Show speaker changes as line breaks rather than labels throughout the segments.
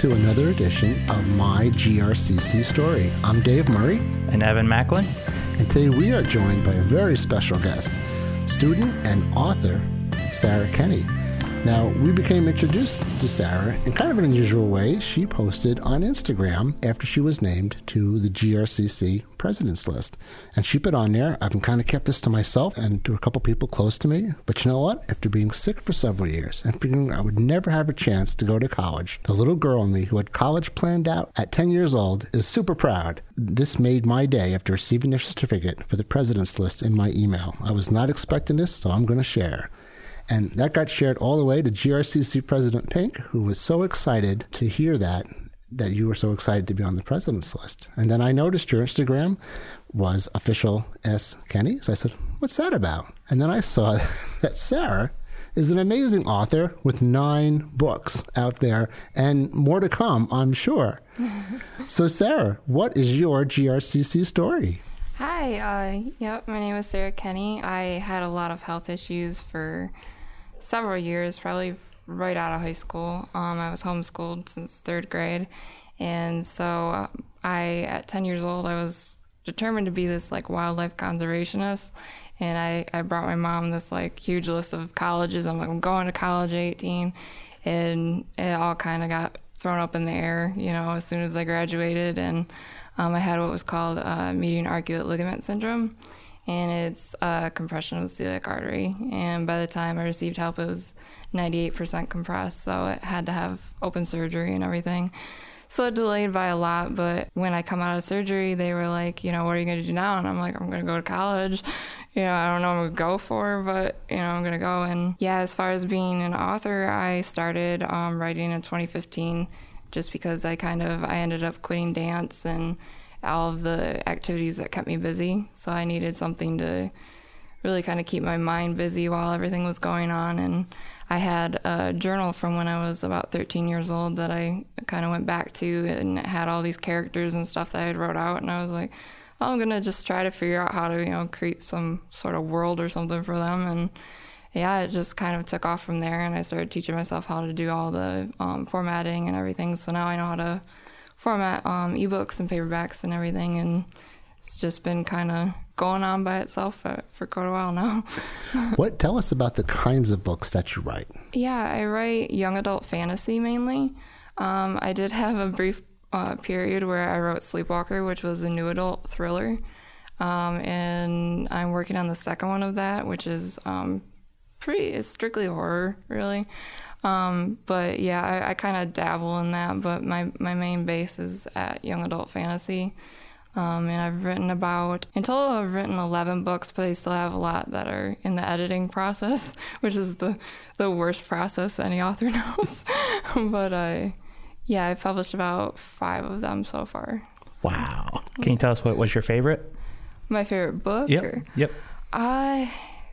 to another edition of My GRCC Story. I'm Dave Murray.
And Evan Macklin.
And today we are joined by a very special guest, student and author Sarah Kenney. Now, we became introduced to Sarah in kind of an unusual way. She posted on Instagram after she was named to the GRCC President's List. And she put on there, I've kind of kept this to myself and to a couple people close to me. But you know what? After being sick for several years and figuring I would never have a chance to go to college, the little girl in me who had college planned out at 10 years old is super proud. This made my day after receiving their certificate for the President's List in my email. I was not expecting this, so I'm going to share. And that got shared all the way to GRCC President Pink, who was so excited to hear that, that you were so excited to be on the president's list. And then I noticed your Instagram was official S. Kenney. So I said, What's that about? And then I saw that Sarah is an amazing author with nine books out there and more to come, I'm sure. so, Sarah, what is your GRCC story?
Hi, uh, yep, my name is Sarah Kenney. I had a lot of health issues for several years, probably right out of high school. Um, I was homeschooled since third grade, and so uh, I, at 10 years old, I was determined to be this like wildlife conservationist. And I, I brought my mom this like huge list of colleges. I'm like, I'm going to college at 18, and it all kind of got thrown up in the air, you know, as soon as I graduated. And um, I had what was called uh, median arcuate ligament syndrome and it's a compression of the celiac artery. And by the time I received help, it was 98% compressed, so it had to have open surgery and everything. So it delayed by a lot, but when I come out of surgery, they were like, you know, what are you going to do now? And I'm like, I'm going to go to college. You know, I don't know what I'm going to go for, but, you know, I'm going to go. And yeah, as far as being an author, I started um, writing in 2015 just because I kind of, I ended up quitting dance and all of the activities that kept me busy. So I needed something to really kind of keep my mind busy while everything was going on. And I had a journal from when I was about 13 years old that I kind of went back to and it had all these characters and stuff that I had wrote out. And I was like, oh, I'm to just try to figure out how to, you know, create some sort of world or something for them. And yeah, it just kind of took off from there. And I started teaching myself how to do all the um, formatting and everything. So now I know how to format um, ebooks and paperbacks and everything, and it's just been kind of going on by itself for, for quite a while now.
what tell us about the kinds of books that you write?
Yeah, I write young adult fantasy mainly. Um, I did have a brief uh, period where I wrote Sleepwalker, which was a new adult thriller. Um, and I'm working on the second one of that, which is um, pretty, it's strictly horror, really. Um, but yeah, I, I kind of dabble in that, but my, my main base is at young adult fantasy. Um, and I've written about, in total, I've written 11 books, but I still have a lot that are in the editing process, which is the, the worst process any author knows. but I, yeah, I've published about five of them so far.
Wow.
Can you tell us what was your favorite?
My favorite book?
Yep.
Or,
yep.
I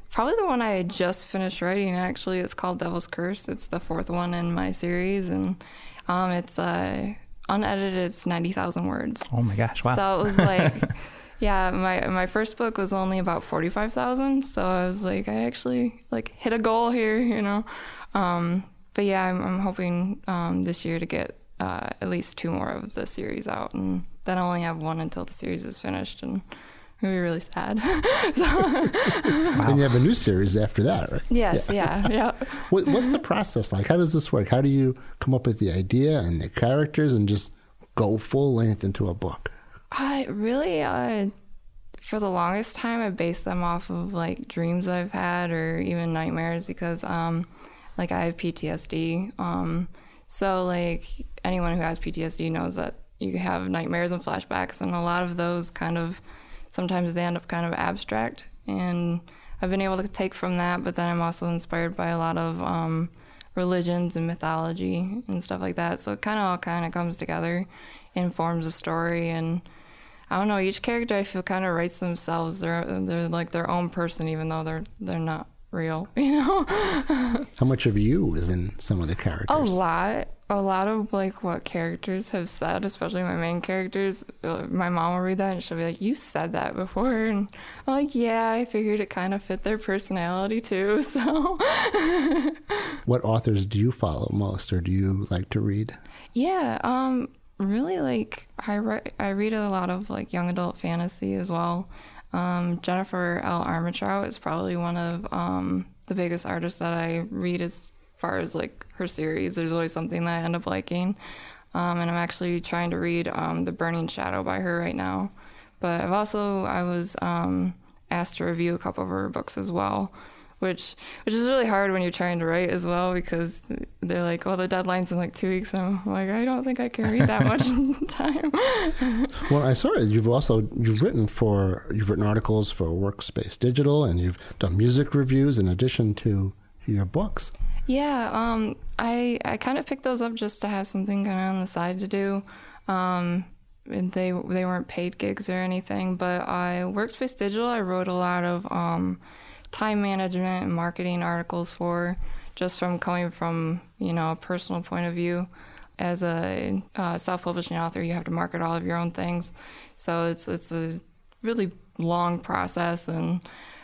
Probably the one I just finished writing. Actually, it's called Devil's Curse. It's the fourth one in my series, and um, it's uh, unedited. It's ninety thousand words.
Oh my gosh! Wow.
So it was like, yeah, my my first book was only about forty five thousand. So I was like, I actually like hit a goal here, you know. Um, but yeah, I'm, I'm hoping um, this year to get uh, at least two more of the series out, and then I only have one until the series is finished, and it would be really sad.
so, wow. Then you have a new series after that, right?
Yes, yeah, yeah. yeah.
what, what's the process like? How does this work? How do you come up with the idea and the characters and just go full length into a book?
I really, uh, for the longest time, I based them off of like dreams I've had or even nightmares because, um, like, I have PTSD. Um, so, like, anyone who has PTSD knows that you have nightmares and flashbacks, and a lot of those kind of sometimes they end up kind of abstract. And I've been able to take from that, but then I'm also inspired by a lot of um, religions and mythology and stuff like that. So it kind of all kind of comes together and forms a story. And I don't know, each character I feel kind of writes themselves. They're they're like their own person, even though they're they're not real, you know?
How much of you is in some of the characters?
A lot. A lot of like what characters have said, especially my main characters. uh, My mom will read that and she'll be like, "You said that before," and I'm like, "Yeah, I figured it kind of fit their personality too." So,
What authors do you follow most, or do you like to read?
yeah, um, really like I re- I read a lot of like young adult fantasy as well. Um, Jennifer L. Armentrout is probably one of um, the biggest artists that I read as far as like her series. There's always something that I end up liking. Um, and I'm actually trying to read um, The Burning Shadow by her right now. But I've also I was um, asked to review a couple of her books as well, which which is really hard when you're trying to write as well because they're like, "Oh, the deadline's in like two weeks." And I'm like, I don't think I can read that much time.
Well, I saw it. You've also you've written for you've written articles for Workspace Digital, and you've done music reviews in addition to your books.
Yeah, um, I I kind of picked those up just to have something kind of on the side to do. Um, and they they weren't paid gigs or anything, but I Workspace Digital. I wrote a lot of um, time management and marketing articles for, just from coming from you know a personal point of view. As a uh, self-publishing author, you have to market all of your own things, so it's it's a really long process and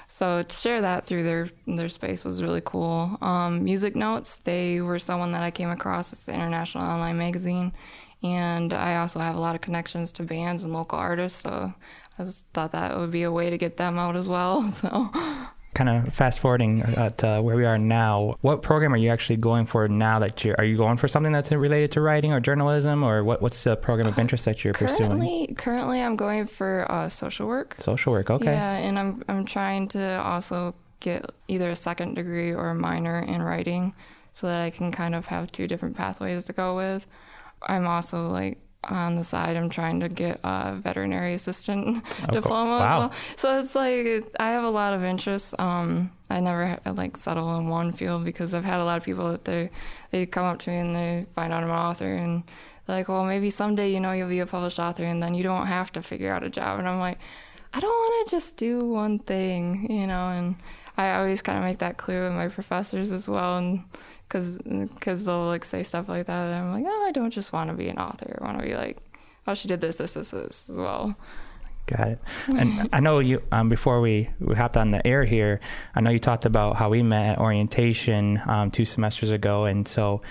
so to share that through their their space was really cool. Um, Music Notes, they were someone that I came across. It's an international online magazine, and I also have a lot of connections to bands and local artists. So I just thought that would be a way to get them out as well. So
Kind of fast forwarding uh, to where we are now. What program are you actually going for now? That you are you going for something that's related to writing or journalism, or what? What's the program of interest that you're pursuing?
currently, currently I'm going for uh, social work.
Social work. Okay.
Yeah, and I'm I'm trying to also get either a second degree or a minor in writing so that I can kind of have two different pathways to go with. I'm also like on the side I'm trying to get a veterinary assistant
cool.
diploma
Wow.
as well. So it's like I have a lot of interests. Um I never like settle in one field because I've had a lot of people that they they come up to me and they find out I'm an author and they're like, well, maybe someday you know you'll be a published author and then you don't have to figure out a job. And I'm like, I don't want to just do one thing, you know. And I always kind of make that clear with my professors as well, and because because they'll like say stuff like that, and I'm like, oh, I don't just want to be an author. I want to be like, oh, she did this, this, this, this as well.
Got it. And I know you. Um, before we, we hopped on the air here, I know you talked about how we met at orientation um, two semesters ago, and so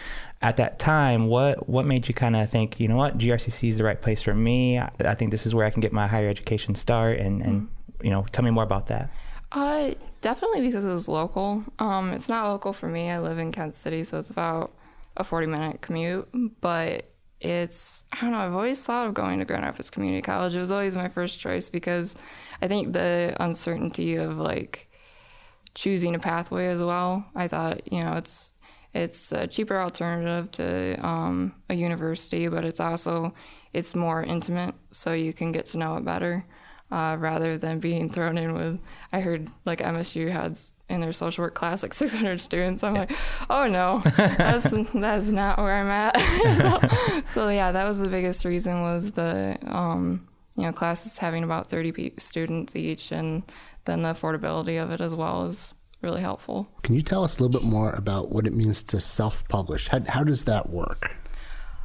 at that time, what what made you kind of think, you know what, GRCC is the right place for me? I, I think this is where I can get my higher education start, and and you know, tell me more about that.
Uh, definitely because it was local. Um, it's not local for me. I live in Kent City, so it's about a 40 minute commute. But it's, I don't know, I've always thought of going to Grand Rapids Community College. It was always my first choice because I think the uncertainty of like choosing a pathway as well. I thought, you know, it's, it's a cheaper alternative to um, a university, but it's also it's more intimate, so you can get to know it better uh, rather than being thrown in with. I heard like MSU had in their social work class like 600 students. I'm like, oh no, that's that's not where I'm at. so, so, yeah, that was the biggest reason was the um, you know classes having about 30 pe- students each, and then the affordability of it as well is really helpful.
Can you tell us a little bit more about what it means to self-publish? How, how does that work?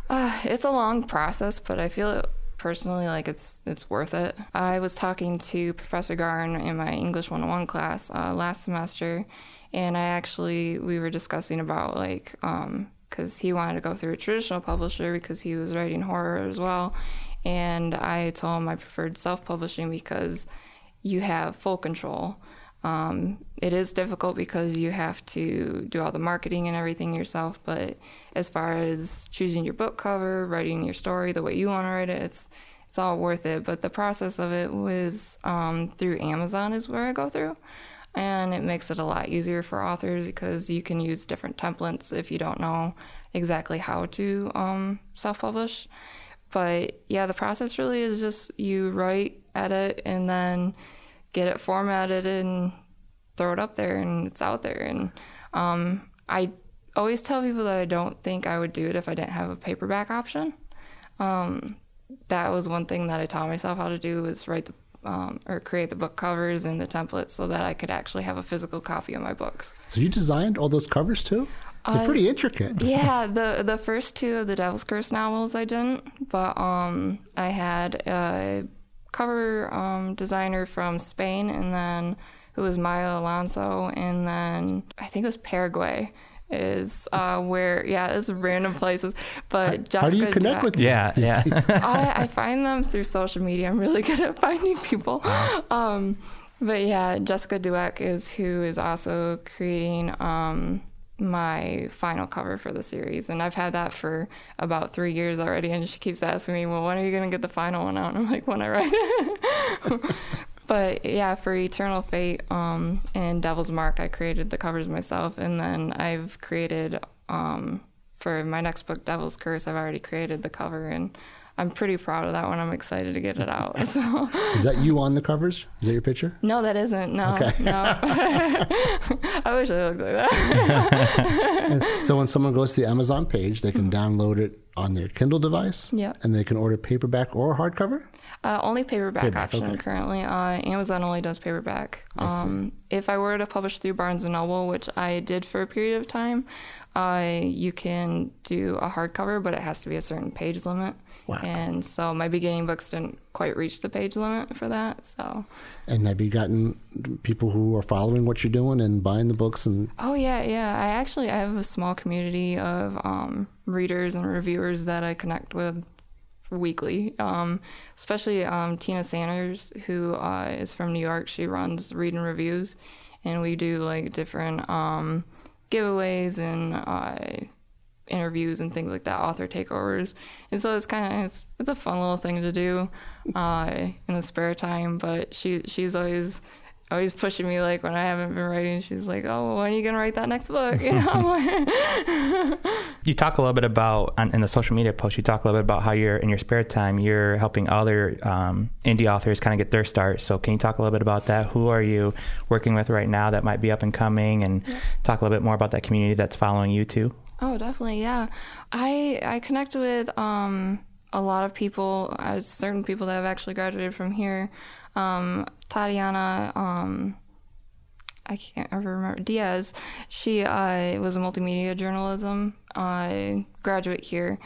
Uh, it's a long process, but I feel it personally like it's it's worth it. I was talking to Professor Garn in my English 101 class uh, last semester, and I actually we were discussing about like um because he wanted to go through a traditional publisher because he was writing horror as well, and I told him I preferred self-publishing because you have full control. Um, it is difficult because you have to do all the marketing and everything yourself, but as far as choosing your book cover, writing your story the way you want to write it, it's it's all worth it. But the process of it was um, through Amazon is where I go through, and it makes it a lot easier for authors because you can use different templates if you don't know exactly how to um, self-publish. But yeah, the process really is just you write, edit, and then get it formatted and throw it up there, and it's out there. And um, I always tell people that I don't think I would do it if I didn't have a paperback option. Um, that was one thing that I taught myself how to do was write the um, or create the book covers and the templates so that I could actually have a physical copy of my books.
So you designed all those covers too? They're
Uh,
pretty intricate.
yeah, the the first two of the Devil's Curse novels I didn't, but um, I had a cover um, designer from Spain, and then who was Maya Alonso, and then I think it was Paraguay. Is uh, where yeah, it's random places. But Jessica
How do you connect
Jack-
with these,
Yeah,
these
yeah.
people?
I, I find them through social media. I'm really good at finding people. Um, but yeah, Jessica Dueck is who is also creating um, my final cover for the series, and I've had that for about three years already. And she keeps asking me, "Well, when are you gonna get the final one out?" And I'm like, "When I write it." but yeah, for Eternal Fate um, and Devil's Mark, I created the covers myself, and then I've created um, for my next book, Devil's Curse. I've already created the cover, and I'm pretty proud of that one. I'm excited to get it out. So
Is that you on the covers? Is that your picture?
no, that isn't. No,
Okay.
no. I wish I looked like that.
So when someone goes to the Amazon page, they can download it on their Kindle device.
Yeah.
And they can order paperback or hardcover.
Uh, only paperback,
Paperback,
option
okay.
currently. Uh, Amazon only does paperback. Um, if I were to publish through Barnes and Noble, which I did for a period of time, uh, you can do a hardcover, but it has to be a certain page limit.
Wow.
And so my beginning books didn't quite reach the page limit for that. So,
And have you gotten people who are following what you're doing and buying the books? And
oh yeah, yeah. I actually I have a small community of um, readers and reviewers that I connect with weekly. Um, especially um, Tina Sanders, who uh, is from New York. She runs Read and Reviews, and we do like different um, giveaways and uh, interviews and things like that, author takeovers. And so it's kind of it's it's a fun little thing to do uh, in the spare time. But she she's always always pushing me like when I haven't been writing. She's like, "Oh, when are you gonna write that next book?" You know.
You talk a little bit about in the social media post. You talk a little bit about how you're in your spare time you're helping other um, indie authors kind of get their start. So can you talk a little bit about that? Who are you working with right now that might be up and coming, and talk a little bit more about that community that's following you too?
Oh, definitely, yeah. I I connect with um a lot of people, uh, certain people that have actually graduated from here. Um, Tatiana, um, I can't ever remember Diaz. She uh, was a multimedia journalism uh, graduate here,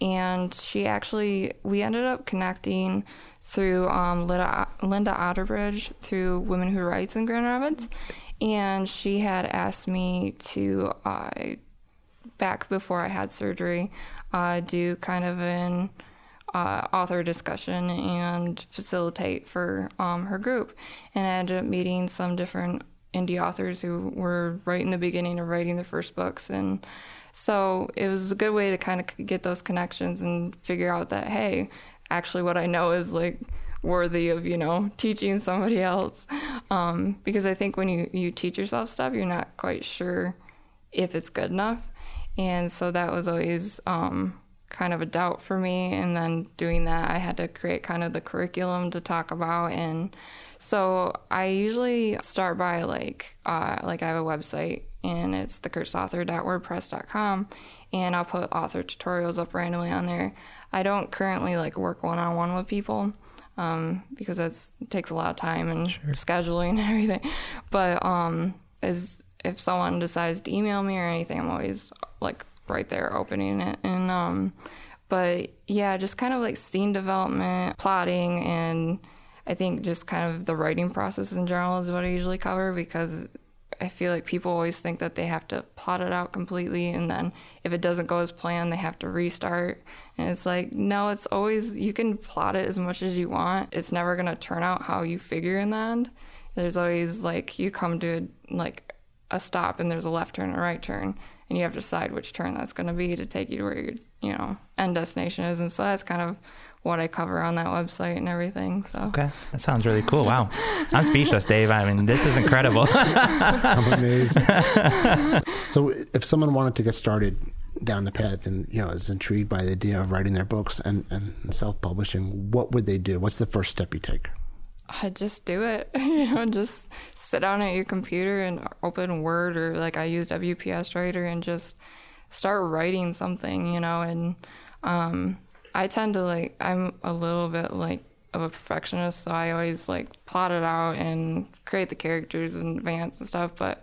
and she actually we ended up connecting through um, Linda, Linda Otterbridge through Women Who Writes in Grand Rapids, and she had asked me to uh, back before I had surgery, uh, do kind of an uh, author discussion and facilitate for um, her group. And I ended up meeting some different indie authors who were right in the beginning of writing their first books. And so it was a good way to kind of get those connections and figure out that, hey, actually, what I know is like worthy of, you know, teaching somebody else. Um, because I think when you, you teach yourself stuff, you're not quite sure if it's good enough. And so that was always um, kind of a doubt for me. And then doing that, I had to create kind of the curriculum to talk about. And so I usually start by like, uh, like I have a website and it's thecursedauthor.wordpress.com and I'll put author tutorials up randomly on there. I don't currently like work one on one with people um, because that's it takes a lot of time and scheduling and everything. But um, as if someone decides to email me or anything, I'm always like right there opening it. And um, but yeah, just kind of like scene development, plotting, and I think just kind of the writing process in general is what I usually cover because I feel like people always think that they have to plot it out completely, and then if it doesn't go as planned, they have to restart. And it's like, no, it's always, you can plot it as much as you want. It's never going to turn out how you figure in the end. There's always like, you come to like a stop and there's a left turn and a right turn, and you have to decide which turn that's going to be to take you to where your, you know, end destination is. And so that's kind of what I cover on that website and everything. So.
Okay, that sounds really cool. Wow, I'm speechless, Dave. I mean, this is incredible.
I'm amazed. so, if someone wanted to get started down the path and you know is intrigued by the idea of writing their books and, and self-publishing, what would they do? What's the first step you take?
I just do it. You know, just sit down at your computer and open Word or like I use WPS Writer and just start writing something, you know, and um I tend to like I'm a little bit like of a perfectionist, so I always like plot it out and create the characters in advance and stuff. But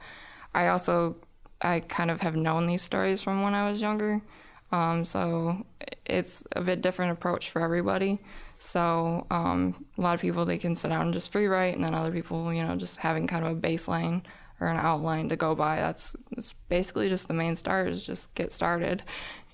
I also I kind of have known these stories from when I was younger, um, so it's a bit different approach for everybody. So um, a lot of people they can sit down and just free write, and then other people, you know, just having kind of a baseline or an outline to go by. That's, that's basically just the main start is just get started.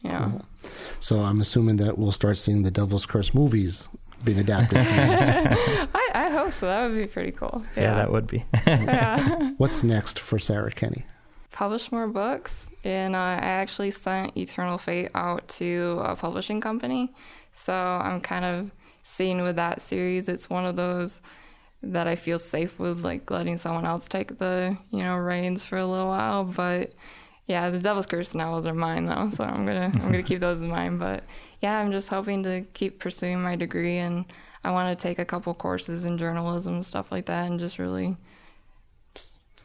You know. Cool.
So I'm assuming that we'll start seeing the Devil's Curse movies being adapted.
I, I, hope so. That would be pretty cool.
Yeah, yeah that would be. yeah.
What's next for Sarah Kenney?
Publish more books, and uh, I actually sent Eternal Fate out to a publishing company. So I'm kind of seeing with that series. It's one of those that I feel safe with, like letting someone else take the you know reins for a little while. But yeah, the Devil's Curse novels are mine though, so I'm gonna I'm gonna keep those in mind. But yeah, I'm just hoping to keep pursuing my degree, and I want to take a couple courses in journalism, stuff like that, and just really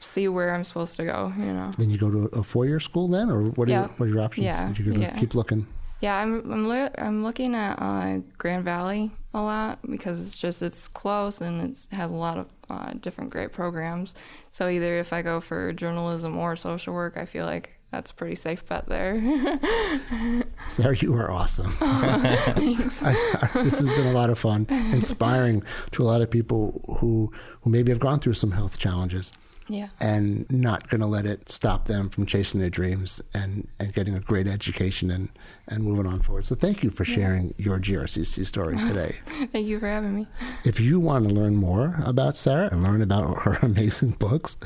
see where I'm supposed to go. You know.
Then you go to a four-year school then, or what are yeah. your, what are your options?
Yeah.
Gonna
yeah.
keep looking.
Yeah, I'm I'm, li- I'm looking at uh, Grand Valley a lot because it's just it's close and it has a lot of uh, different great programs. So either if I go for journalism or social work, I feel like that's a pretty safe bet there.
Sarah, you are awesome. Oh, thanks. I, I, this has been a lot of fun, inspiring to a lot of people who who maybe have gone through some health challenges
yeah.
and not going to let it stop them from chasing their dreams and, and getting a great education and, and moving on forward. So thank you for sharing yeah. your GRCC story today.
thank you for having me.
If you want to learn more about Sarah and learn about her amazing books,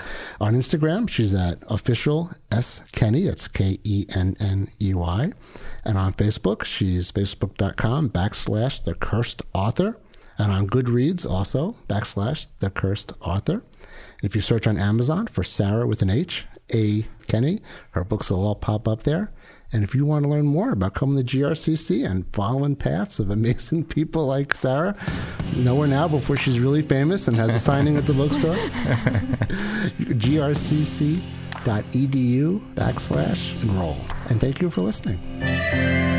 on Instagram, she's at official S Kenney, That's K E N N E Y. And on Facebook, she's facebook.com backslash the cursed author. And on Goodreads, also backslash the cursed author. If you search on Amazon for Sarah with an H, A. Kenney, her books will all pop up there. And if you want to learn more about coming to GRCC and following paths of amazing people like Sarah, know her now before she's really famous and has a signing at the bookstore. grcc.edu backslash enroll. And thank you for listening.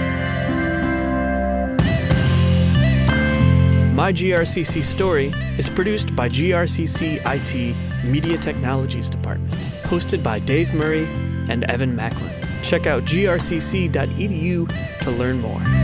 My GRCC Story is produced by GRCC IT Media Technologies Department, hosted by Dave Murray and Evan Macklin. Check out grcc.edu to learn more.